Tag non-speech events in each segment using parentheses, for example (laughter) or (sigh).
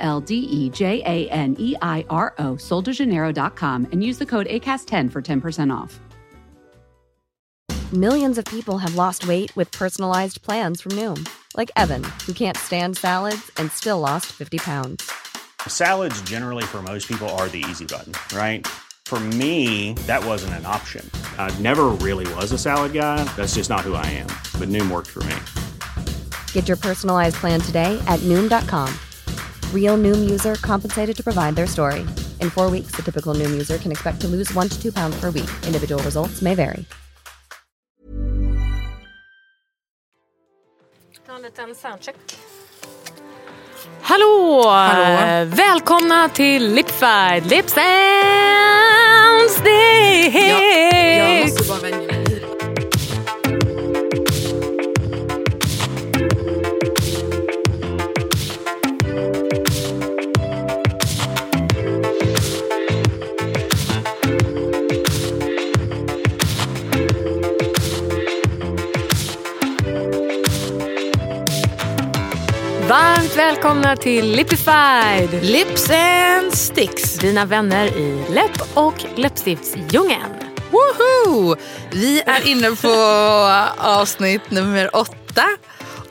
L D E J A N E I R O, soldejaneiro.com, and use the code ACAST10 for 10% off. Millions of people have lost weight with personalized plans from Noom, like Evan, who can't stand salads and still lost 50 pounds. Salads, generally, for most people, are the easy button, right? For me, that wasn't an option. I never really was a salad guy. That's just not who I am. But Noom worked for me. Get your personalized plan today at Noom.com. Real Noom user compensated to provide their story. In four weeks, the typical Noom user can expect to lose one to two pounds per week. Individual results may vary. Ta en liten soundcheck. Hallå! Hallå. Eh, välkomna till Lipfied Lips and Sticks! Jag, jag måste bara vänja mig välkomna till Lipified! Lips and sticks. Dina vänner i läpp och läppstiftsdjungeln. Woho! Vi är inne på avsnitt nummer åtta.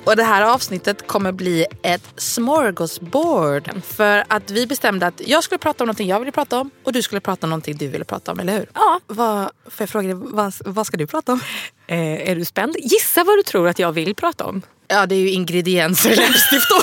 Och det här avsnittet kommer bli ett smorgasbord. För att vi bestämde att jag skulle prata om någonting jag ville prata om och du skulle prata om någonting du ville prata om, eller hur? Ja. Vad, får jag fråga dig, vad, vad ska du prata om? Eh, är du spänd? Gissa vad du tror att jag vill prata om. Ja, det är ju ingredienser i läppstift då.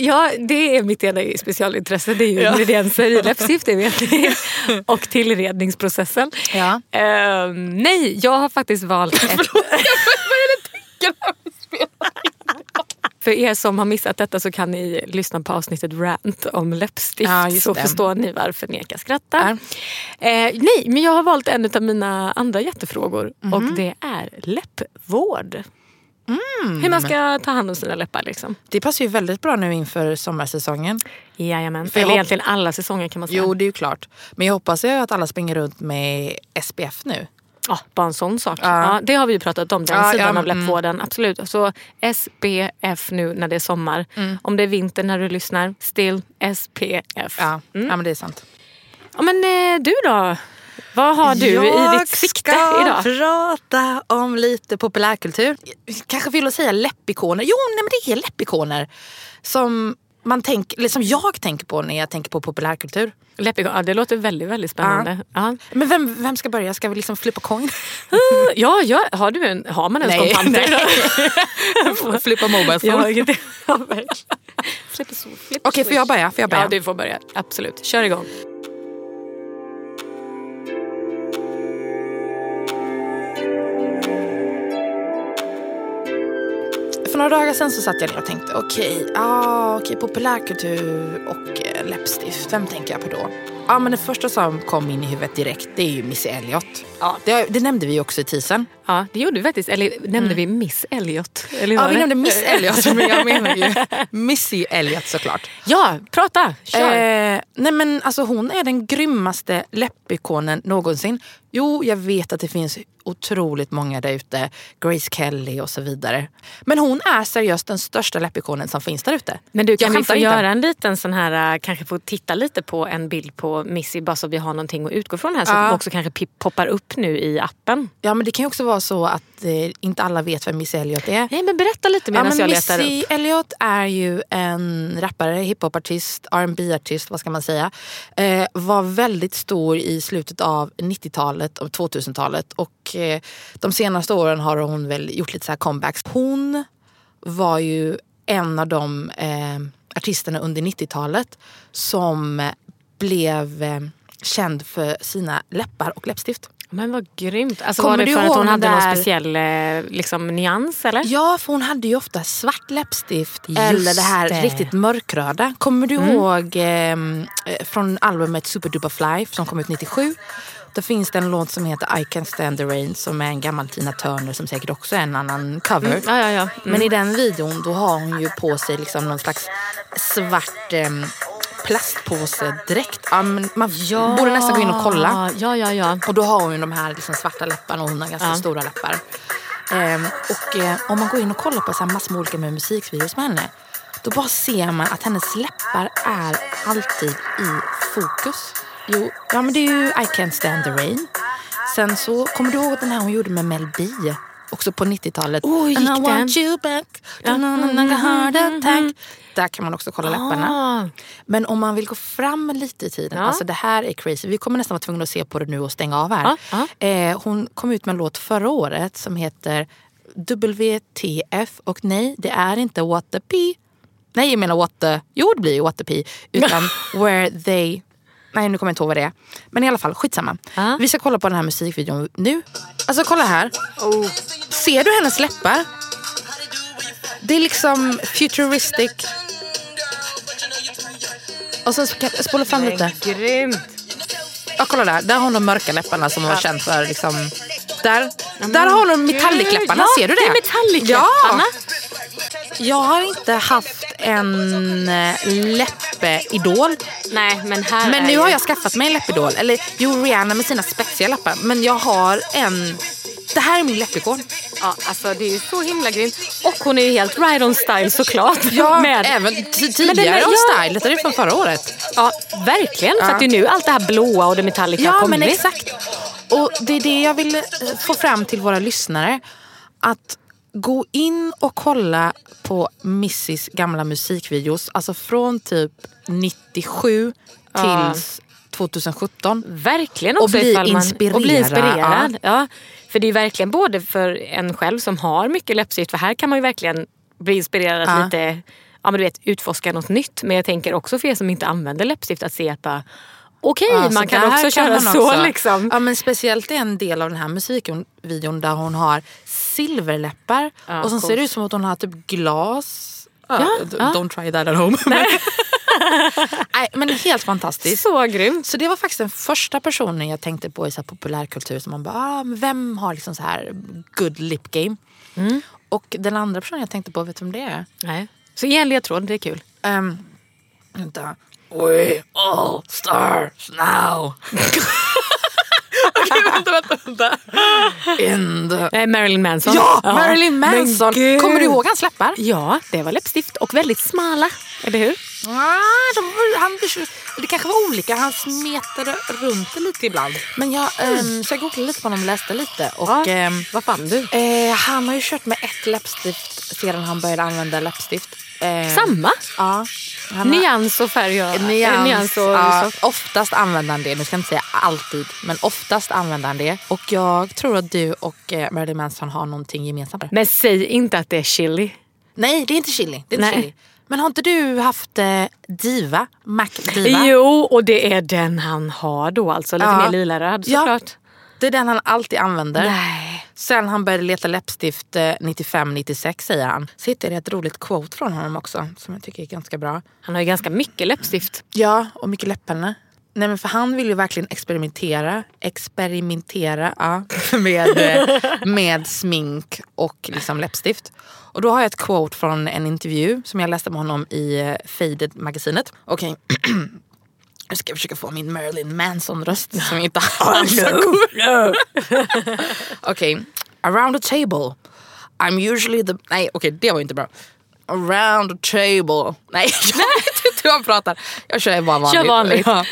Ja, det är mitt ena specialintresse. Det är ju ingredienser i läppstift, det vet ni. (laughs) Och tillredningsprocessen. Ja. Eh, nej, jag har faktiskt valt ett... Vad är det tecken vi spelar? För er som har missat detta så kan ni lyssna på avsnittet Rant om läppstift. Ja, så det. förstår ni varför Neka skrattar. Eh, nej, men jag har valt en av mina andra jättefrågor och Mhm. det är läppvård. Hur man ska ta hand om sina läppar. Liksom. Det passar ju väldigt bra nu inför sommarsäsongen. Jajamän. För Eller egentligen alla säsonger kan man säga. Jo, det är ju klart. Men jag hoppas ju att alla springer runt med SPF nu. Ja, bara en sån sak. Ja. Ja. det har vi ju pratat om, den Ja, sidan ja, av läppvården. Absolut. Så SPF nu när det är sommar. Om det är vinter när du lyssnar, still SPF. Ja, ja men det är sant. Ja, men eh, du då? Vad har du i ditt sikte ska idag? prata om lite populärkultur. Kanske vill säga läppikoner. Jo, nej, men det är läppikoner. Som, man tänk, eller som jag tänker på när jag tänker på populärkultur. Läppikon, ja, det låter väldigt, väldigt spännande. Ja. Men vem, vem ska börja? Ska vi liksom flippa coin? (laughs) Ja, ja, har, du en, har man ens Nej, kontanter? nej. (laughs) flippa mobile phone. det- ja, Okej, får jag börja? Får jag börja? Ja, du får börja. Absolut. Kör igång. För några dagar sedan så satt jag ner och tänkte okej, ah, okay, populärkultur och eh, läppstift. Vem tänker jag på då? Ja men det första som kom in i huvudet direkt det är ju Missy Elliott. Ja. Det, det nämnde vi också i teasern. Ja, det gjorde vi faktiskt. Eller nämnde vi Miss Elliot? Eller Ja vi det? nämnde Miss Elliott men jag menar ju Missy Elliott såklart. Ja, prata. Kör. Eh, nej men alltså hon är den grymmaste läppikonen någonsin. Jo, jag vet att det finns otroligt många där ute. Grace Kelly och så vidare. Men hon är seriöst den största läppikonen som finns där ute. Men du, kan Jag vi få inte. göra en liten sån här, äh, kanske få titta lite på en bild på Missy bara så vi har någonting att utgå från här så Ja. också kanske poppar upp nu i appen. Ja men det kan ju också vara så att eh, inte alla vet vem Missy Elliott är. Nej men berätta lite Ja, medan men jag letar Missy upp. Elliott är ju en rappare, hiphopartist, rb artist vad ska man säga. Eh, var väldigt stor i slutet av 90-talet och 2000-talet och eh, de senaste åren har hon väl gjort lite så här comebacks. Hon var ju en av de eh, artisterna under 90-talet som blev eh, känd för sina läppar och läppstift. Men vad grymt. Alltså, Kommer var det du för att hon hade någon där- speciell eh, liksom, nyans eller? Ja, för hon hade ju ofta svart läppstift Just eller det här det. Mm. riktigt mörkröda. Kommer du ihåg ehm, eh, från albumet Superduper Fly som kom ut 97? Då finns det en låt som heter I Can Stand The Rain som är en gammal Tina Turner som säkert också är en annan cover. Ja, ja, ja. Mm. Men i den videon då har hon ju på sig liksom någon slags svart ehm, plastpåse-dräkt. Ja, man borde nästan gå in och kolla. Ja, ja, ja. Och då har hon ju de här liksom svarta läpparna och hon har ganska Ja. stora läppar. Ehm, och eh, om man går in och kollar på så här massor med olika med musikvideos med henne. Då bara ser man att hennes läppar är alltid i fokus. Jo, ja men det är ju I Can't Stand The Rain. Sen så, kommer du ihåg den här hon gjorde med Mel B? Också på 90-talet. Oh, And I den? want you back. Ja. Attack. Där kan man också kolla läpparna. Ah. Men om man vill gå fram lite i tiden, Ja. alltså det här är crazy. Vi kommer nästan vara tvungna att se på det nu och stänga av här. Ja, Eh, hon kom ut med en låt förra året som heter WTF och nej, det är inte What the P. Nej, jag menar What the... Jo, det blir ju What the P. Utan (laughs) Where they... Nej, nu kommer jag inte ihåg vad det är. Men i alla fall, skitsamma. Ja. Vi ska kolla på den här musikvideon nu. Alltså kolla här. Ser du hennes läppar? Det är liksom futuristic. Och sen spola fram lite. Grymt. Ja, kolla där. Där har hon de mörka läpparna som hon var känd för. Liksom. Där, där har hon metallicläpparna. Ja, Ser du det? det är metallicläpparna. Ja. Jag har inte haft en eh, läppidol. Nej, men här Men nu har jag skaffat mig en läppidol. Eller jo, Rihanna med sina spetsiga läppar. Men jag har en... Det här är min läppikon. Ja, alltså det är ju så himla grymt. Och hon är ju helt right on style såklart. Ja, (laughs) Med- även tidigare on ja. style. Det är från förra året. Ja, verkligen. För att det är nu allt det här blåa och det metallica har Ja, kommit. men exakt. Och det är det jag vill eh, få fram till våra lyssnare. Att gå in och kolla på Missys gamla musikvideos. Alltså från typ 97 Ja. tills 2017. Verkligen Och också bli ifall man, inspirerad, Och bli inspirerad. Ja. För det är verkligen både för en själv som har mycket läppstift. För här kan man ju verkligen bli inspirerad att Ja. lite ja, men du vet, utforska något nytt. Men jag tänker också för er som inte använder läppstift att se att bara okej, Ja, man kan också köra man så. också- Liksom. Ja, men speciellt i en del av den här musikvideon där hon har silverläppar. Ja, och sen ser det ut som att hon har typ glas. Ja, Ja. Don't try that at home. (laughs) Men, (laughs) Nej, men helt fantastiskt. Så grymt. Så det var faktiskt den första personen jag tänkte på i så här populärkultur som man bara, ah, vem har liksom så här good lip game? Mm. Och den andra personen jag tänkte på, vet du vem det är? Nej. Så ge en ledtråd, det är kul. Um, vänta. We all stars now. (laughs) Okej, vänta, vänta, vänta. The... Nej, Marilyn Manson. Ja, Marilyn men Manson. gud. Kommer du ihåg hans läppar? Ja, det var läppstift och väldigt smala. Eller hur? Ah, de, han, det kanske var olika. Han smetade runt det lite ibland. Men jag, ehm, så jag googlade lite på honom och läste lite. Och, Ja. ehm, Vad fann du? eh, han har ju kört med ett läppstift sedan han började använda läppstift. Eh, Samma? Ja. Han har- Nyans och färg och... Nyans, eh, nyans och ja, oftast använder han det. Nu ska jag inte säga alltid, men oftast använder han det. Och jag tror att du och eh, Marilyn Manson har någonting gemensamt. Men säg inte att det är chili. Nej, det är inte chili. Det är inte Nej. chili. Men har inte du haft eh, Diva? Mac Diva? Jo, och det är den han har då alltså. Lite Ja. mer lila-röd Ja. såklart. Det är den han alltid använder. Nej. Sen han började leta läppstift eh, 95-96 säger han. Så hittade jag ett roligt quote från honom också som jag tycker är ganska bra. Han har ju ganska mycket läppstift. Ja, och mycket läpparna. Nej men för han vill ju verkligen experimentera, experimentera ja, (laughs) med, eh, med smink och liksom läppstift. Och då har jag ett quote från en intervju som jag läste med honom i eh, Faded-magasinet. Okej, (clears throat) nu ska jag försöka få min Marilyn Manson-röst som (laughs) inte har. (laughs) Okej, around the table I'm usually the... Nej okej, det var inte bra. Around the table. Nej, (laughs) jag vet inte hur han pratar. Jag kör bara vanligt. Kör vanligt. Ja.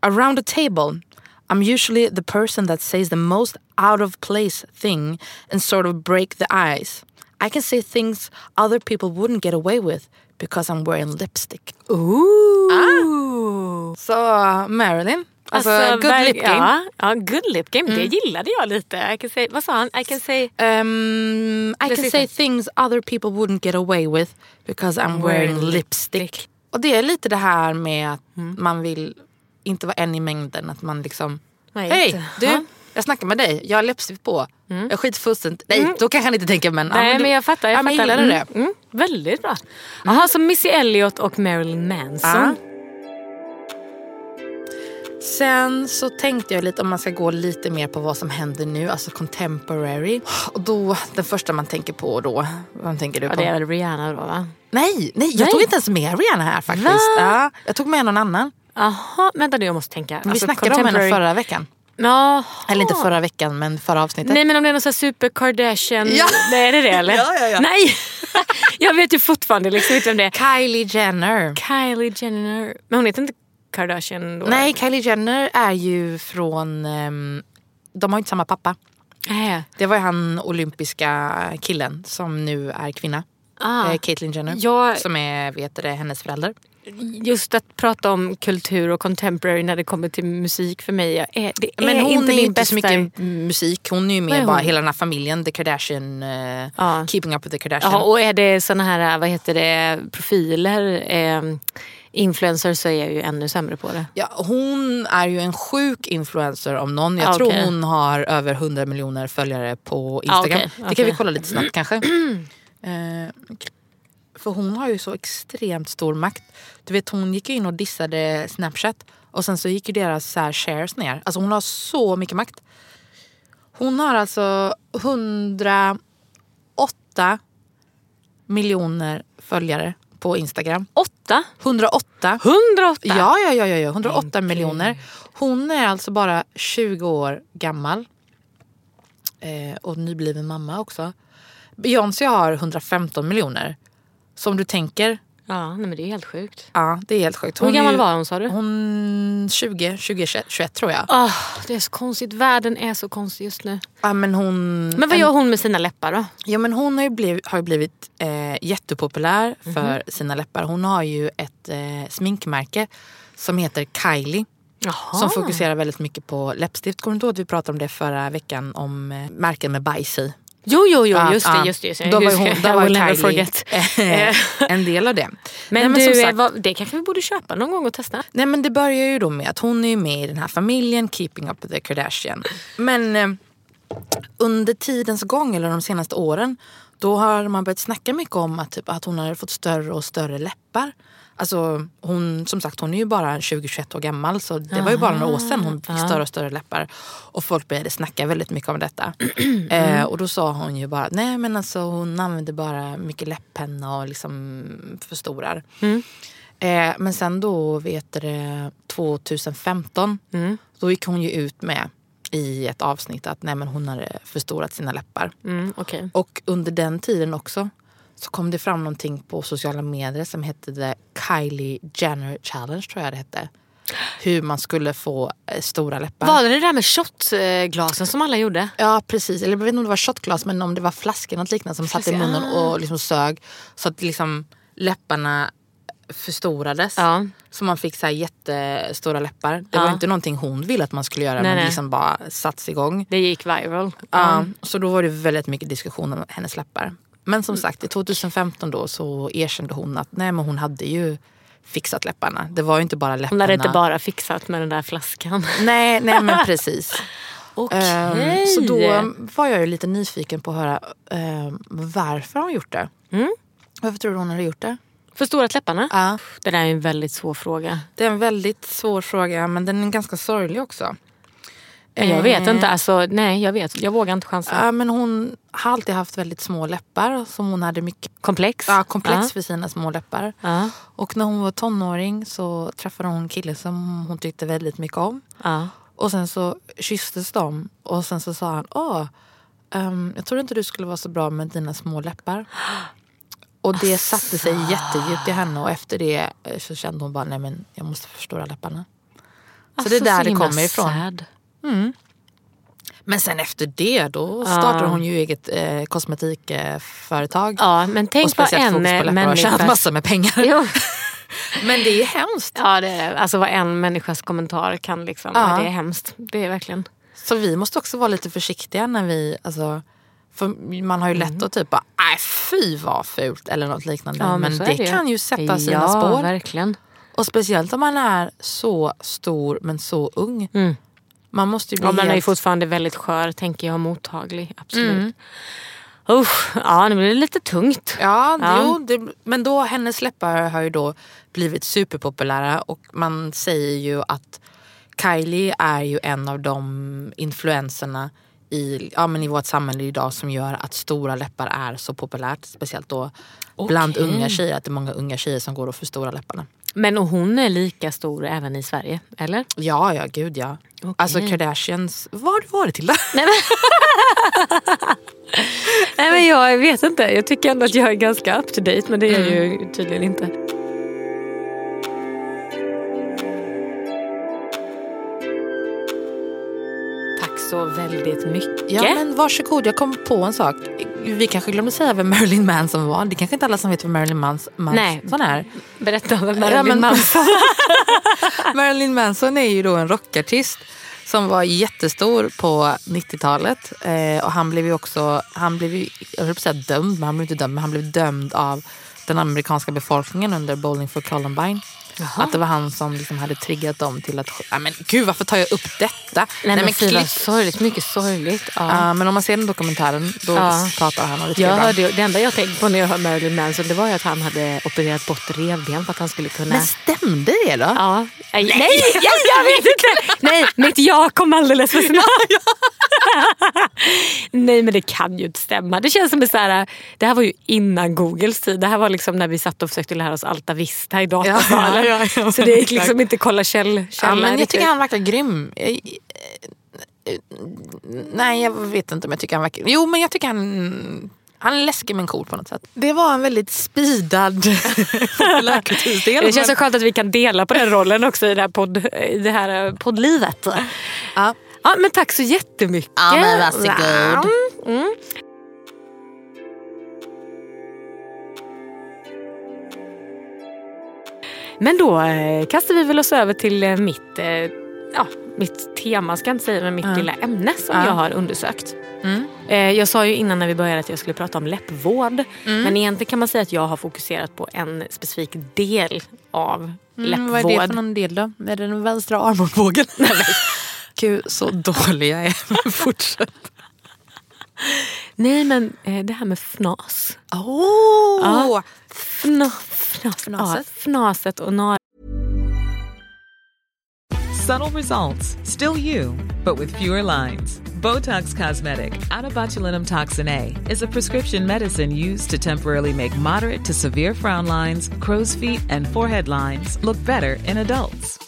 Around the table I'm usually the person that says the most out of place thing and sort of break the ice. I can say things other people wouldn't get away with because I'm wearing lipstick. Ooh. Så Marilyn, alltså, good verk- lip game. Ja, ja, good lip game. Det gillade jag lite. I can say, vad sa han? I can say... Um, I can say things other people wouldn't get away with because I'm wearing Wearing lipstick. Och det är lite det här med att man vill inte vara en i mängden. Att man liksom, hej du. Jag snackar med dig, jag har läppstift på. Jag skiter fullständigt. Nej, då kanske han inte tänker men... ja, Nej du- men jag fattar. Jag ja, men fattar. du Mm, det? Mm, väldigt bra. Jaha, så Missy Elliott och Marilyn Manson. Ja. Sen så tänkte jag lite om man ska gå lite mer på vad som händer nu, alltså contemporary. Och då, den första man tänker på då, vad tänker du Ja, på? det är väl Rihanna då va? Nej, nej, jag Nej. tog inte ens med Rihanna här faktiskt. Ja, jag tog med någon annan. Jaha, vänta nu jag måste tänka. Men vi Alltså, snackade om henne förra veckan. Jaha. Eller inte förra veckan, men förra avsnittet. Nej men om det är någon sån här super Kardashian. Ja. Nej, är det det eller? (laughs) Ja, ja, ja. Nej! (laughs) jag vet ju fortfarande liksom inte vem det är. Kylie Jenner. Kylie Jenner. Men hon heter inte Kardashian då? Nej, Kylie Jenner är ju från... ehm, de har ju inte samma pappa. Nej. Det var ju han olympiska killen som nu är kvinna. Ah. Eh, Caitlyn Jenner. Jag- Som är vet det, hennes förälder. Just att prata om kultur och contemporary när det kommer till musik för mig. Är, det är Men hon inte är min inte bästa... så mycket musik. Hon är ju mer bara hela den här familjen. The Kardashian. eh, Ja. Keeping up with the Kardashian. Jaha, och är det såna här vad heter det, profiler, eh, influencers så är jag ju ännu sämre på det. Ja, hon är ju en sjuk influencer om någon. Jag Ah, tror hon har över 100 miljoner följare på Ah, Instagram. okej, Det kan vi kolla lite snabbt kanske. (clears throat) Eh, för hon har ju så extremt stor makt. Du vet hon gick in och dissade Snapchat och sen så gick ju deras så här shares ner. Alltså hon har så mycket makt. Hon har alltså 108 miljoner följare på Instagram. Åtta? 108. 108? Ja, ja, ja, ja, ja. 108 miljoner. Hon är alltså bara 20 år gammal. Eh, och nybliven mamma också. Beyoncé har 115 miljoner. Så om du tänker, Ja, nej, men det är helt sjukt. ja det är helt sjukt. Hur är gammal ju- var hon sa du? Hon 20, 20, 21 tror jag. Ah, det är så konstigt. Världen är så konstig just nu. Ja, men hon, Men vad en- gör hon med sina läppar då? Ja, men hon har ju blivit, har ju blivit eh, jättepopulär för sina läppar. Hon har ju ett eh, sminkmärke som heter Kylie. Jaha. Som fokuserar väldigt mycket på läppstift. Kommer du inte ihåg att vi pratade om det förra veckan? Om eh, märken med bajs i. Jo, jo, jo, just det. ja. Just det, just det. Då var hon, då var never forget. (laughs) en del av det. Men, Nej, du, som eh, sagt- vad, det kanske vi borde köpa någon gång och testa. Nej men det börjar ju då med att hon är med i den här familjen, Keeping Up With The Kardashian. Men eh, under tidens gång, eller de senaste åren, då har man börjat snacka mycket om att, typ, att hon har fått större och större läppar. Alltså hon, som sagt hon är ju bara 20-21 år gammal så det var ju bara några år sedan hon fick större och större läppar. Och folk började snacka väldigt mycket om detta. (clears throat) eh, och då sa hon ju bara, nej men alltså hon använder bara mycket läpppenna och liksom förstorar. Eh, men sen då, vet du det, 2015, då gick hon ju ut med i ett avsnitt att nej, men hon hade förstorat sina läppar. Mm, okej. Och under den tiden också så kom det fram någonting på sociala medier som hette The Kylie Jenner Challenge tror jag det hette. Hur man skulle få eh, stora läppar. Var det det där med shotglasen som alla gjorde? Ja precis, eller jag vet inte om det var shotglas men om det var flaskor något liknande som satt i munnen ah. och liksom sög. Så att liksom läpparna förstorades. Ja. Så man fick så här jättestora läppar. Det Ja. var inte någonting hon ville att man skulle göra Nej, men nej. liksom bara satts igång. Det gick viral. Ja, så då var det väldigt mycket diskussion om hennes läppar. Men som sagt, i 2015 då så erkände hon att nej, men hon hade ju fixat läpparna. Det var ju inte bara Hon läpparna. hade inte bara fixat med den där flaskan. Nej, nej men (laughs) precis. Okej. Ehm, så då var jag ju lite nyfiken på att höra ehm, varför hon gjort det. Mm. Varför tror du hon hade gjort det? Förstorat läpparna? Ja, Det där är en väldigt svår fråga. det är en väldigt svår fråga men den är ganska sorglig också. Jag vet Eh, inte. Alltså, nej, jag vet. Jag vågar inte chansa. Ja, men hon har alltid haft väldigt små läppar som hon hade mycket Komplex? ja, komplex Ja. för sina små läppar. Ja. Och när hon var tonåring så träffade hon en kille som hon tyckte väldigt mycket om. Ja. Och sen så kysstes de och sen så sa han Åh, ehm, jag trodde inte du skulle vara så bra med dina små läppar. Och det satte sig jättedjupt i henne och efter det eh, så kände hon bara nej men jag måste förstora läpparna. Så det är Alltså, där det kommer ifrån. sad. Men sen efter det då startade hon ju eget eh, kosmetikföretag. Ja, men tänk vad en läppar och tjänat människa... massor med pengar. Jo. (laughs) Men det är hemskt. Ja, det är, alltså vad en människas kommentar kan liksom... Ja. Ja. Det är hemskt. Det är verkligen... Så vi måste också vara lite försiktiga när vi, alltså, för man har ju lätt att typ bara, nej fy vad fult eller något liknande. Ja, men så det, ju. kan ju sätta sina ja, spår. verkligen. Och speciellt om man är så stor men så ung. Mm. Man måste ju bli Ja, man är helt... fortfarande väldigt skör, tänker jag, och mottaglig. Absolut. Mm. Usch, ja, nu blir det lite tungt. Ja, Ja. Jo, det, men då hennes läppar har ju då blivit superpopulära och man säger ju att Kylie är ju en av de influenserna i, ja, men i vårt samhälle idag som gör att stora läppar är så populärt. Speciellt då bland Okej. unga tjejer. Att det är många unga tjejer som går och förstorar läpparna. Men och hon är lika stor även i Sverige, eller? Ja, ja, gud ja. Okej. Alltså Kardashians, vad har du varit till? Nej men... (laughs) Nej men jag vet inte. Jag tycker ändå att jag är ganska up to date men det är jag ju tydligen inte. Tack så väldigt mycket. Ja men varsågod, jag kom på en sak. Vi kanske glömde säga vem Marilyn Manson var. Det är kanske inte alla som vet vem Marilyn Mans-. Manson är. Berätta om Marilyn Ja, men- Manson. (laughs) Marilyn Manson är ju då en rockartist som var jättestor på 90-talet. Eh, och han blev ju också, han blev ju, jag höll på att säga dömd, men han blev inte dömd, men han blev dömd av den amerikanska befolkningen under Bowling for Columbine. Att det var han som liksom hade triggat dem till att... Nej men gud varför tar jag upp detta? Nej, men fy vad klipp- sorgligt, mycket sorgligt. Ja. Ja, men om man ser den dokumentären då Ja. pratar han och det Jag hörde, det enda jag tänkte på när jag hörde Marilyn Manson det var ju att han hade opererat bort revben för att han skulle kunna... Men stämde det då? Ja. Nej, nej jag, jag vet inte. Nej, mitt ja kom alldeles för snabbt. (laughs) nej men det kan ju inte stämma. Det känns som att så här, det här var ju innan Googles tid. Det här var liksom när vi satt och försökte lära oss Alta Vista i datasalen. Ja, ja, ja, Så det gick (laughs) liksom inte kolla käll, Ja, källan men jag tycker han verkar grym. Jag- Nej, jag vet inte om jag tycker han verkar... Jo, men jag tycker han... Han är läskig men cool på något sätt. Det var en väldigt speedad (laughs) populärkulturdel. Det känns så skönt att vi kan dela på den rollen också i det här, podd, i det här eh, poddlivet. Ja. Ja, men tack så jättemycket. Ja, men varsågod. Mm. Men då eh, kastar vi väl oss över till eh, mitt, eh, ja, mitt tema, ska jag inte säga, men mitt lilla ämne som Ja. jag har undersökt. Mm. Jag sa ju innan när vi började att jag skulle prata om läppvård. Men egentligen kan man säga att jag har fokuserat på en specifik del av Mm, läppvård. vad är det för någon del då? Är det den vänstra armbågen? (laughs) Gud, så dålig jag är. Fortsätt. Nej men det här med fnas. Oh! Ja. Fna, fnas, Fnaset? Ja, fnaset och nar Subtle results, still you, but with fewer lines. Botox Cosmetic, out botulinum toxin A, is a prescription medicine used to temporarily make moderate to severe frown lines, crow's feet, and forehead lines look better in adults.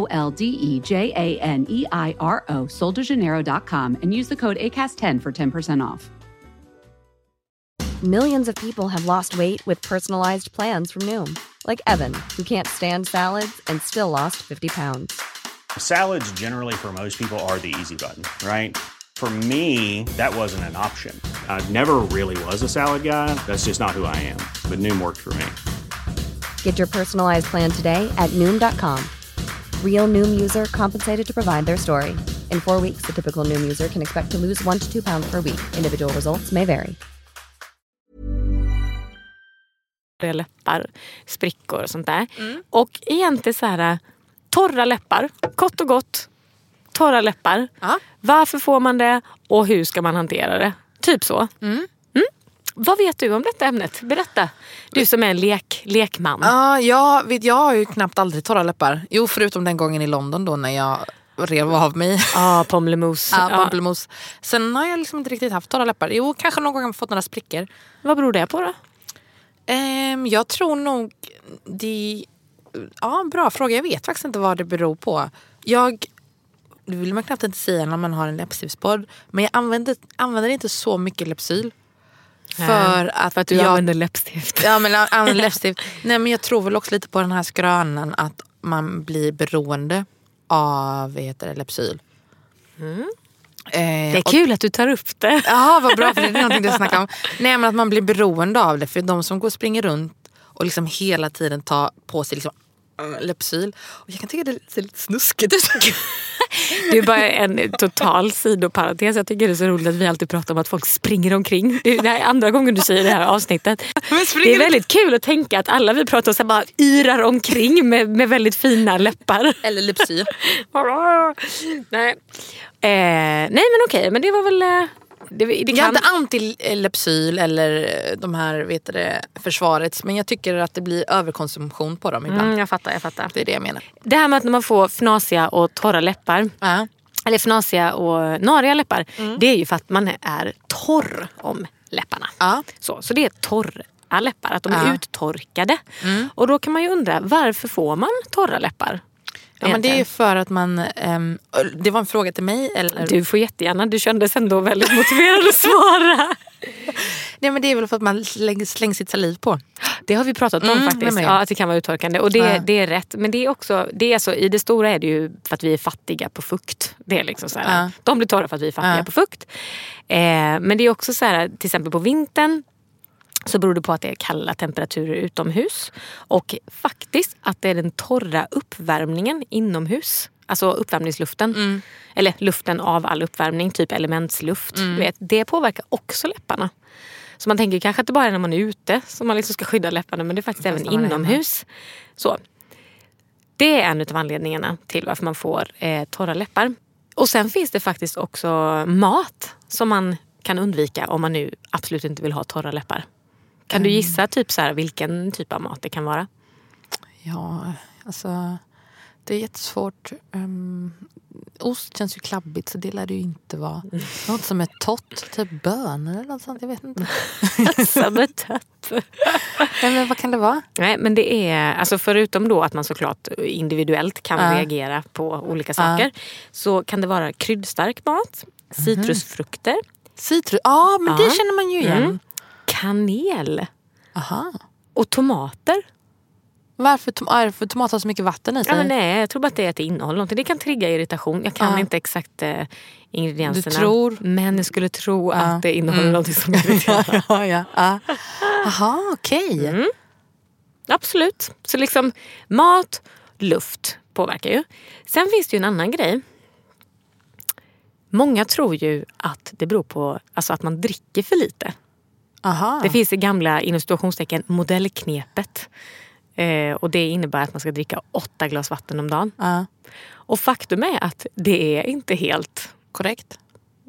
L D E J A N E I R O, soldejaneiro.com, and use the code ACAST10 for 10% off. Millions of people have lost weight with personalized plans from Noom, like Evan, who can't stand salads and still lost 50 pounds. Salads, generally, for most people, are the easy button, right? For me, that wasn't an option. I never really was a salad guy. That's just not who I am. But Noom worked for me. Get your personalized plan today at Noom.com. Real Noom user compensated to provide their story. In four weeks, the typical Noom user can expect to lose one to two pounds per week. Individual results may vary. läppar, sprickor och sånt där. Och egentligen så här torra läppar, kort och gott. torra läppar. Ja. Varför får man det och hur ska man hantera det? Typ så. Mm. Vad vet du om detta ämnet? Berätta. Du som är en lek, lekman. Ja, jag, vet, jag har ju knappt aldrig torra läppar. Jo, förutom den gången i London då när jag rev av mig. Ja, pommelemos. Ja, Ja. pamplemousse. Sen har jag liksom inte riktigt haft torra läppar. Jo, kanske någon gång har jag fått några sprickor. Vad beror det på då? Ehm, jag tror nog det... Ja, bra fråga. Jag vet faktiskt inte vad det beror på. Jag... Det vill man knappt inte säga när man har en läppstiftspodd. Men jag använder, använder inte så mycket Lypsyl. För att, För att du jag, använder läppstift. Ja, men jag använder (laughs) läppstift. Nej, men jag tror väl också lite på den här skrönan att man blir beroende av heter det, Lypsyl. Eh, Det är och- kul att du tar upp det. Ja, vad bra för det är någonting du snackar om. Nej, men att man blir beroende av det. För de som går och springer runt och liksom hela tiden tar på sig liksom, Lypsyl. Och jag kan tycka det ser lite snuskigt ut. Det är bara en total sidoparentes. Jag tycker det är så roligt att vi alltid pratar om att folk springer omkring. Det är andra gången du säger det här avsnittet. Det är väldigt kul att tänka att alla vi pratar om så bara yrar omkring med, med väldigt fina läppar. Eller Lypsyl. (laughs) nej. Eh, nej men okej, men det var väl... Det, det Jag är kan... inte anti-Lypsyl eller eh, de här vet det, försvarets. Men jag tycker att det blir överkonsumtion på dem ibland. Mm, jag fattar, jag fattar. Det är det jag menar. Det här med att man får fnasiga och torra läppar Ja. eller fnasiga och nariga läppar. Det är ju för att man är torr om läpparna. Ja. Så, så det är torra läppar, att de är. Mm. uttorkade. Och då kan man ju undra, varför får man torra läppar? Ja, men det är för att man... ehm, det var en fråga till mig. Eller? Du får jättegärna, du kändes ändå väldigt motiverad att svara. (laughs) Nej, men det är väl för att man slänger, slänger sitt saliv på. Det har vi pratat om Mm, faktiskt, ja, att det kan vara uttorkande. Och det, Ja. det är rätt. Men det är också, det är så, i det stora är det ju för att vi är fattiga på fukt. Det är liksom så här, Ja. De blir torra för att vi är fattiga på fukt. Eh, men det är också så här, till exempel på vintern så beror det på att det är kalla temperaturer utomhus. Och faktiskt att det är den torra uppvärmningen inomhus. Alltså uppvärmningsluften. Mm. Eller luften av all uppvärmning, typ elementsluft. Mm. Du vet, det påverkar också läpparna. Så man tänker kanske att det bara är när man är ute som man liksom ska skydda läpparna. Men det är faktiskt även man är inomhus. Så. Det är en av anledningarna till varför man får eh, torra läppar. Och sen finns det faktiskt också mat som man kan undvika om man nu absolut inte vill ha torra läppar. Kan du Mm. gissa typ så här, vilken typ av mat det kan vara? Ja, alltså... Det är jättesvårt. Um, ost känns ju klabbigt så det lär det ju inte vara. Något som är torrt, typ bönor eller något sånt. Jag vet inte. (laughs) Som ett tött. Nej, men vad kan det vara? Nej, men det är, alltså förutom då att man såklart individuellt kan Ja. reagera på olika saker. Så kan det vara kryddstark mat, citrusfrukter, Citrus? Ja, men det Ja. känner man ju igen. Mm. Kanel Aha. och tomater. Varför, tom- är det för tomater har så mycket vatten i sig? Ja, nej, jag tror bara att det är ett innehåll. någonting. Det kan trigga irritation. Jag kan Ja. inte exakt eh, ingredienserna. Du tror? Men jag skulle tro Ja. att det innehåller Mm. någonting som irriterar. (laughs) ja, ja, ja. Okej. Mm. Absolut. Så liksom mat, luft påverkar ju. Sen finns det ju en annan grej. Många tror ju att det beror på alltså att man dricker för lite. Aha. Det finns det gamla inom situationstecken modellknepet. Eh, och det innebär att man ska dricka åtta glas vatten om dagen. Ja, Och faktum är att det är inte helt, korrekt.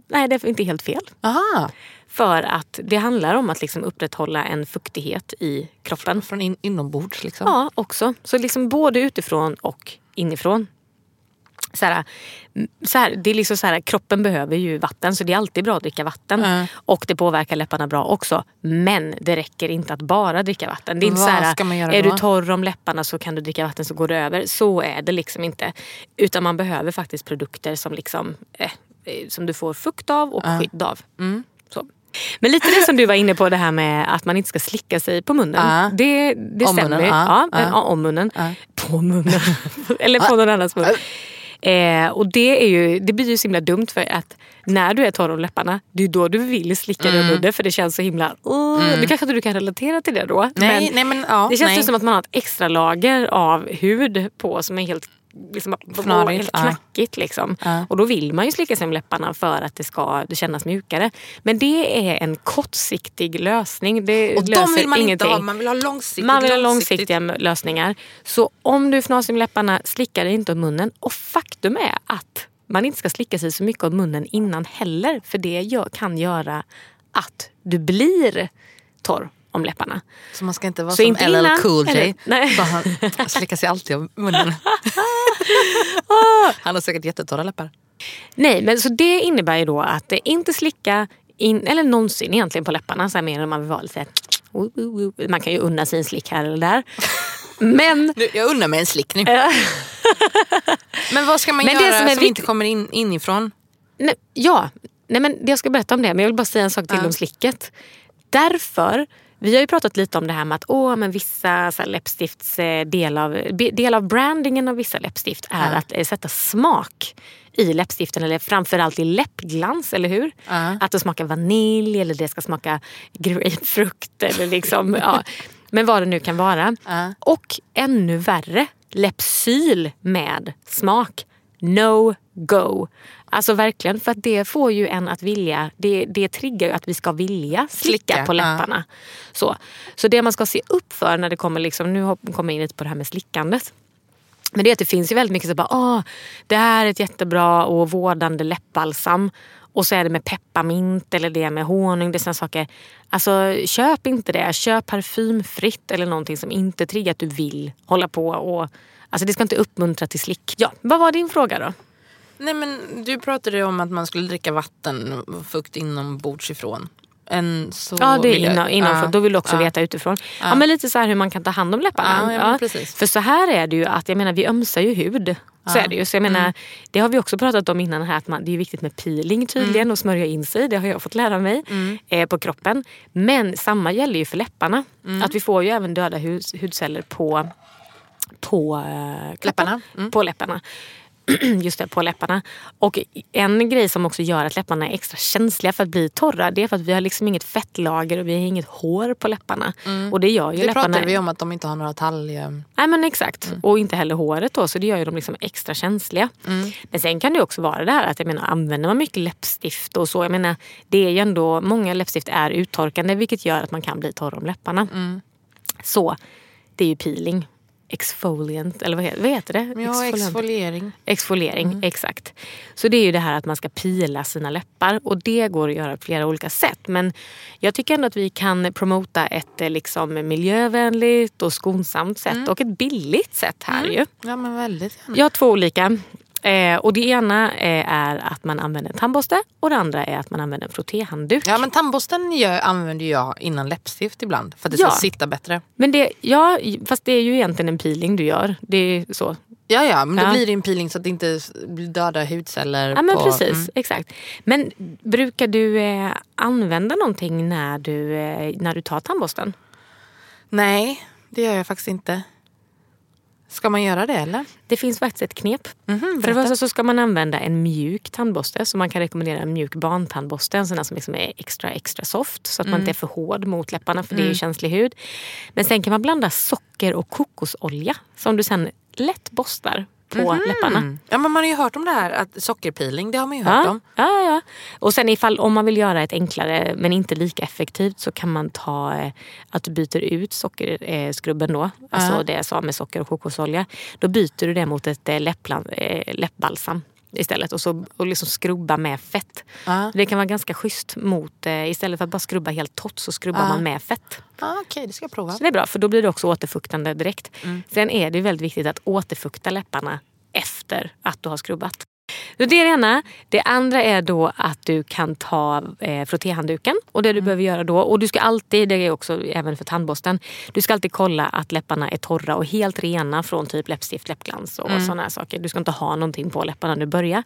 nej det är inte helt fel. Aha. För att det handlar om att liksom upprätthålla en fuktighet i kroppen. Från in, inombords liksom. Ja, också. Så liksom både utifrån och inifrån. Så här, mm, så här, det är liksom så här, kroppen behöver ju vatten så det är alltid bra att dricka vatten. Ja. Och det påverkar läpparna bra också. Men det räcker inte att bara dricka vatten. Det är inte Vad så här, är då? du torr om läpparna så kan du dricka vatten så går det över. Så är det liksom inte. Utan man behöver faktiskt produkter som, liksom, eh, eh, som du får fukt av och skydd av. Mm. Men lite det som du var inne på det här med att man inte ska slicka sig på munnen. Ja. Det, det Om stämmer. munnen, ja, ja, ja. om munnen. På munnen. (laughs) Eller på någon annans mun. Eh, och det, är ju, det blir ju så himla dumt för att när du är torr om läpparna, det är då du vill slicka Mm. munnen för det känns så himla... Uh, Nu kanske inte du kan relatera till det då. Nej, nej, men, ja, det känns nej. ju som att man har ett extra lager av hud på som är helt, liksom, Fnarigt, helt ja. knackigt. Liksom. Ja. Och då vill man ju slicka sig om läpparna för att det ska det kännas mjukare. Men det är en kortsiktig lösning. Det Och de löser vill man ingenting. inte ha, man vill ha långsiktigt. Man vill ha långsiktiga lösningar. Så om du är fnasig med läpparna, slicka dig inte om munnen. Och faktum är att man inte ska slicka sig så mycket om munnen innan heller. För det kan göra att du blir torr om läpparna. Så man ska inte vara Så som inte LL innan, Cool J. slicka sig alltid om munnen. (laughs) Han har säkert jättetorra läppar. Nej, men så det innebär ju då att inte slicka in, eller någonsin egentligen på läpparna. Så här, mer om man vill vara lite... Man kan ju unna sig en slick här eller där. Men (laughs) Nu, jag undrar mig en slick nu. (laughs) Men vad ska man Men det göra som som, är inte kommer in inifrån? Nej, ja, nej, men jag ska berätta om det. Men jag vill bara säga en sak till om slicket. Därför, vi har ju pratat lite om det här med att åh, men vissa så här, läppstifts eh, del av, del av brandingen av vissa läppstift är Ja. att eh, sätta smak i läppstiften eller framförallt i läppglans, eller hur? Ja. Att det smakar vanilj eller det ska smaka grapefrukt eller liksom, ja. Men vad det nu kan vara. Ja. Och ännu värre, Lepsyl med smak. No go. Alltså verkligen, för att det får ju en att vilja, det, det triggar ju att vi ska vilja slicka, Slicka, på ja. läpparna. Så. så det man ska se upp för när det kommer, liksom, nu kommer jag in lite på det här med slickandet. Men det är att det finns ju väldigt mycket så bara, Åh, det här är ett jättebra och vårdande läppbalsam. Och så är det med pepparmint eller det med honung. Det är såna saker. Alltså köp inte det. Köp parfymfritt eller någonting som inte triggar att du vill hålla på. Och, alltså det ska inte uppmuntra till slick. Ja, vad var din fråga då? Nej, men du pratade om att man skulle dricka vatten fukt inombords ifrån. En, så Ja, det vill är jag- innan, innanför. Ja, Då vill du också ja. veta utifrån. Ja. men lite så här hur man kan ta hand om läpparna. Ja, ja. För så här är det ju att jag menar, vi ömsar ju hud. Så är det ju. Så jag menar, Mm. Det har vi också pratat om innan här att man, det är viktigt med peeling tydligen Mm. och smörja in sig. Det har jag fått lära mig eh, på kroppen. Men samma gäller ju för läpparna. Mm. Att vi får ju även döda hud, hudceller på, på eh. Läpparna. Mm. På läpparna. (clears throat) Just det, på läpparna. Och en grej som också gör att läpparna är extra känsliga för att bli torra det är för att vi har liksom inget fettlager och vi har inget hår på läpparna. Och det gör ju Mm. Det läpparna... pratade vi om att de inte har några talg... Nej men exakt. Mm. Och inte heller håret då så det gör ju dem liksom extra känsliga. Mm. Men sen kan det också vara det här att jag menar, använder man mycket läppstift och så. Jag menar, det är ju ändå, många läppstift är uttorkande vilket gör att man kan bli torr om läpparna. Mm. Så det är ju peeling. Exfoliant, eller vad heter, vad heter det? Ja, exfoliering. Exfoliering, Mm. exakt. Så det är ju det här att man ska pila sina läppar och det går att göra på flera olika sätt. Men jag tycker ändå att vi kan promota ett eh, liksom, miljövänligt och skonsamt sätt Mm. och ett billigt sätt här ju. Ja, men väldigt gärna. Jag har två olika. Eh, och det ena eh, är att man använder en tandborste och det andra är att man använder en frottéhandduk. Ja, men tandborsten gör, använder jag innan läppstift ibland. För att det Ja. ska sitta bättre. Men det, ja, fast det är ju egentligen en peeling du gör. Det är så. Ja, ja, men då Ja. blir det en peeling så att det inte blir döda hudceller. Ja men på, precis, Mm. exakt. Men brukar du eh, använda någonting när du, eh, när du tar tandborsten? Nej, det gör jag faktiskt inte. Ska man göra det eller? Det finns faktiskt ett knep. Mhm, För det första så ska man använda en mjuk tandborste. Så man kan rekommendera en mjuk barntandborste. En sån där som liksom är extra extra soft. Så att man inte är för hård mot läpparna för det är ju känslig hud. Men sen kan man blanda socker och kokosolja. Som du sen lätt borstar på läpparna. Mm. Ja, men man har ju hört om det här att sockerpeeling, det har man ju hört Ja, om. ja, ja. Och sen ifall om man vill göra ett enklare men inte lika effektivt så kan man ta eh, att du byter ut sockerskrubben då. Alltså Ja. det jag sa med socker och kokosolja. Då byter du det mot ett eh, läpplan, eh, läppbalsam istället och, så, och liksom skrubba med fett. Ja. Det kan vara ganska schysst mot, eh, istället för att bara skrubba helt torrt så skrubbar Ja. man med fett. Ah, Okej, det ska jag prova. Så det är bra för då blir det också återfuktande direkt. Mm. Sen är det väldigt viktigt att återfukta läpparna efter att du har skrubbat. Så det är det ena. Det andra är då att du kan ta eh, frottéhandduken. Och det du behöver göra då, och du ska alltid, det är också även för tandborsten, du ska alltid kolla att läpparna är torra och helt rena från typ läppstift, läppglans och Mm. sådana saker. Du ska inte ha någonting på läpparna när du börjar.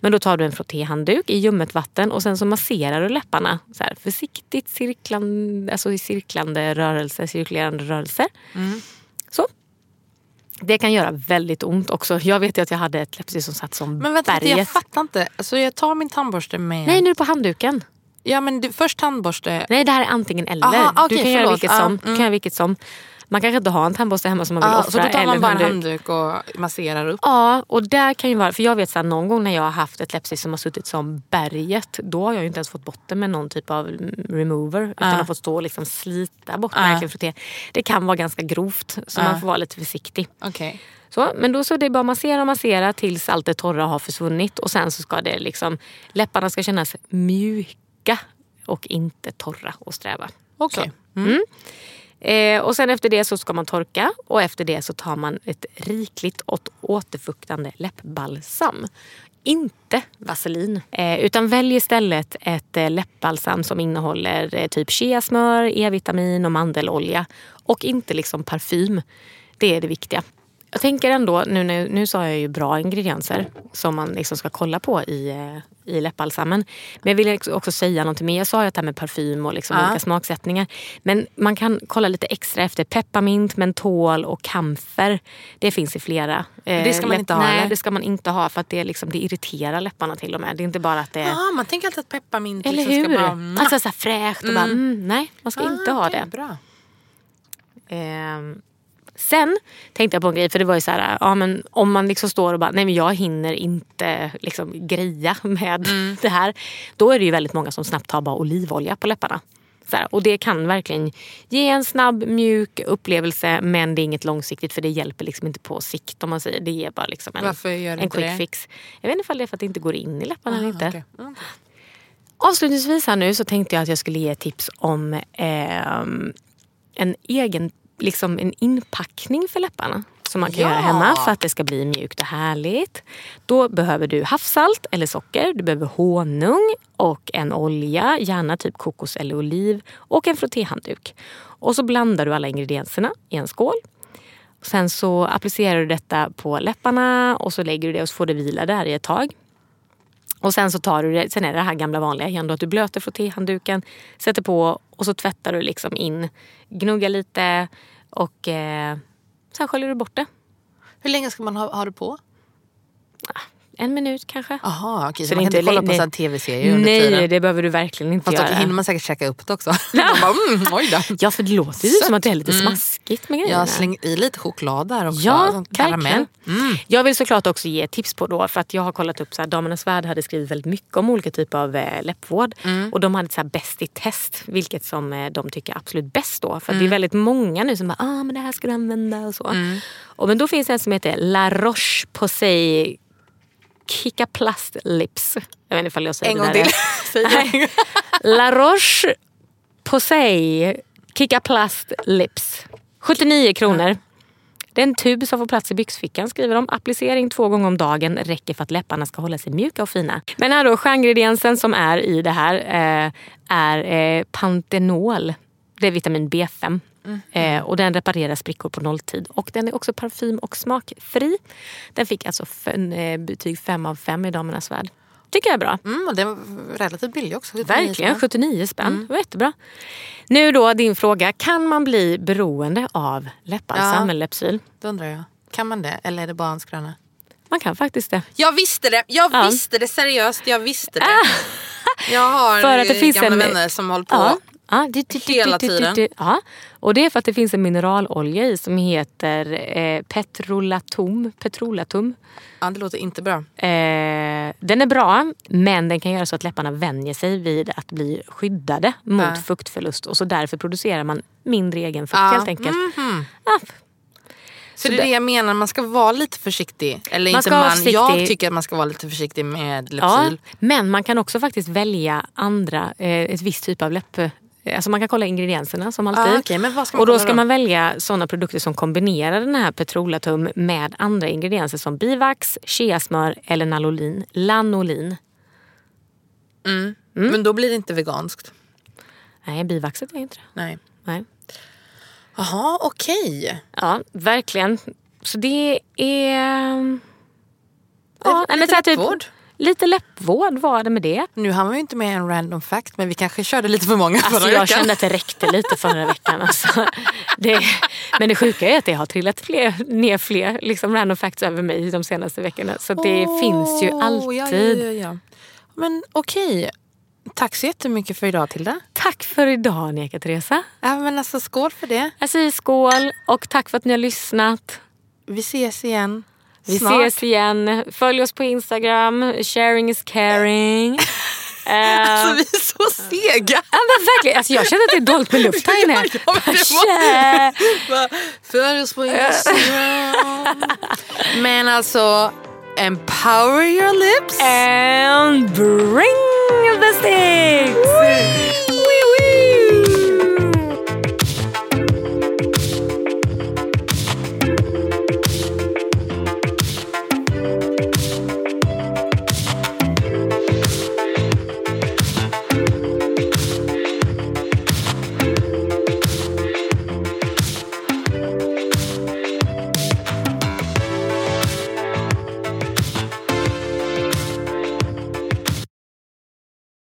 Men då tar du en frottéhandduk i ljummet vatten och sen så masserar du läpparna så här, försiktigt cirklande, alltså i cirklande rörelser, cirkulerande rörelser. Så. Det kan göra väldigt ont också. Jag vet ju att jag hade ett läppstift som satt som Men vänta, berget. jag fattar inte. Alltså, jag tar min tandborste med... Nej, nu är du på handduken. Ja, men du, först tandborste. Nej, det här är antingen eller. Aha, du okej, kan göra vilket som. mm. Du kan göra vilket som. Man kanske inte har en tandborste hemma som man vill Ah, offra. så då tar man bara en handduk. och masserar upp. Ja, och där kan ju vara, för jag vet här, någon gång när jag har haft ett läppstift som har suttit som berget, då har jag ju inte ens fått bort det med någon typ av remover. Utan Ja. har fått stå och liksom slita bort Ja. frottera. Det kan vara ganska grovt, så Ja. man får vara lite försiktig. Okej. Så, men då så är det bara att massera och massera tills allt det torra har försvunnit. Och sen så ska det liksom, läpparna ska kännas mjuka och inte torra och sträva. Okej. Så. Mm. Eh, och sen efter det så ska man torka och efter det så tar man ett rikligt och återfuktande läppbalsam. Inte vaselin. Eh, utan välj istället ett eh, läppbalsam som innehåller eh, typ cheasmör, E-vitamin och mandelolja. Och inte liksom parfym. Det är det viktiga. Jag tänker ändå, nu, nu, nu sa jag ju bra ingredienser som man liksom ska kolla på i, eh, i läppbalsamen. Men jag vill också- säga någonting mer. Jag sa ju att det här med parfym och liksom Ja. olika smaksättningar. Men man kan kolla lite extra efter pepparmint, mentol och kamfer. Det finns i flera. eh, Det ska man läpp- inte ha, Nej, det ska man inte ha för att det, liksom, det irriterar läpparna till och med. Det är inte bara att det. Ah, man tänker alltid att pepparmint Eller liksom hur? ska bara... Alltså så fräscht och bara, mm, nej man ska inte Ah, ha okej, det. Bra. Ehm, sen tänkte jag på en grej, för det var ju så här, ja, men om man liksom står och bara, nej men jag hinner inte liksom greja med (laughs) det här. Då är det ju väldigt många som snabbt tar bara olivolja på läpparna. Här, och det kan verkligen ge en snabb mjuk upplevelse men det är inget långsiktigt för det hjälper liksom inte på sikt om man säger. Det ger bara liksom en, Varför gör en quick det? fix. Jag vet inte ifall det är för att det inte går in i läpparna eller inte. Okej. Mm. Avslutningsvis här nu så tänkte jag att jag skulle ge tips om ehm, en egen liksom en inpackning för läpparna. Som man kan Ja! göra hemma för att det ska bli mjukt och härligt. Då behöver du havssalt eller socker. Du behöver honung och en olja, gärna typ kokos eller oliv. Och en frottéhandduk. Och så blandar du alla ingredienserna i en skål. Sen så applicerar du detta på läpparna och så lägger du det och så får det vila där i ett tag. Och sen så tar du det, sen är det det här gamla vanliga igen då, att du blöter frottéhandduken, sätter på och så tvättar du liksom in, gnuggar lite och eh, sen sköljer du bort det. Hur länge ska man ha, ha det på? En minut kanske. Jaha, okej. Så Så man är kan inte inte kolla på nej. sån här tv-serier under Nej, tiden? det behöver du verkligen inte Fast då göra. hinner man säkert käka upp det också. (laughs) bara, mm, oj då. Ja, för det låter ju som att det är lite smaskigt med grejerna. Jag slänger i lite choklad där också. Ja, som karamell. verkligen. Jag vill såklart också ge tips på då, för att jag har kollat upp så här, Damernas Värld hade skrivit väldigt mycket om olika typer av eh, läppvård. Och de hade så här bäst i test, vilket som eh, de tycker är absolut bäst då. För att det är väldigt många nu som bara, ah men det här ska du använda och så. Och, men då finns det en som heter La Roche-Posay Kickaplast Lips. Jag vet inte ifall jag säger En det gång till. (laughs) Nej. La Roche Posay Kickaplast Lips. 79 kronor. Det är en tub som får plats i byxfickan skriver de. Applicering två gånger om dagen räcker för att läpparna ska hålla sig mjuka och fina. Men här då, stjärningrediensen som är i det här eh, är eh, pantenol. Det är vitamin B5. Eh, och den reparerar sprickor på nolltid. Och den är också parfym och smakfri. Den fick alltså eh, betyg 5 av 5 i Damernas Värld. Tycker jag är bra. Mm, och den var relativt billig också. 79 Verkligen, spänn. 79 spänn. Det var jättebra. Nu då din fråga. Kan man bli beroende av läppbalsam Ja. eller läppsyl? Då undrar jag, kan man det eller är det bara en skröna? Man kan faktiskt det. Jag visste det! Jag Ja. visste det seriöst. Jag visste det. Jag har (laughs) För att det finns gamla en- vänner som håller på. Ja. Ja, du, du, du, Hela tiden. Ja. Och det är för att det finns en mineralolja i som heter eh, petrolatum. petrolatum. Ja, det låter inte bra. Eh, den är bra men den kan göra så att läpparna vänjer sig vid att bli skyddade mot Ja. fuktförlust. Och så därför producerar man mindre egen fukt Ja. helt enkelt. Mhm. Ja, Så, det är det jag menar, man ska vara lite försiktig. Eller Man inte man, försiktig. jag tycker att man ska vara lite försiktig med Ja, Lypsyl. men man kan också faktiskt välja andra, eh, ett visst typ av läpp... Alltså man kan kolla ingredienserna som alltid. Ah, men man och då ska då? man välja sådana produkter som kombinerar den här petrolatum med andra ingredienser som bivax, cheasmör eller nalolin. Lanolin. Mm. Men då blir det inte veganskt. Nej, bivaxet är inte det. Nej. Nej. Jaha, okej. Ja, verkligen. Så det är... Ja, nej, men lite så här typ. Lite läppvård var det med det. Nu har man ju inte med en random fact men vi kanske körde lite för många förra Alltså jag veckan. kände att det räckte lite förra veckan. Alltså. Det, men det sjuka är att det har trillat fler, ner fler liksom random facts över mig de senaste veckorna. Så det Åh, finns ju alltid. Ja, ja, ja. Men okej. Tack så jättemycket för idag Tilda. Tack för idag Annika Teresa. Ja, men alltså, skål för det. Jag säger skål och tack för att ni har lyssnat. Vi ses igen. Vi Snart. ses igen. Följ oss på Instagram. Sharing is caring. (laughs) Eh, Alltså vi är så sega. ja, men verkligen. Alltså, jag känner att det är dåligt med luft här inne. (laughs) Ja. Följ oss på Instagram. (laughs) men alltså, empower your lips. And bring the sticks!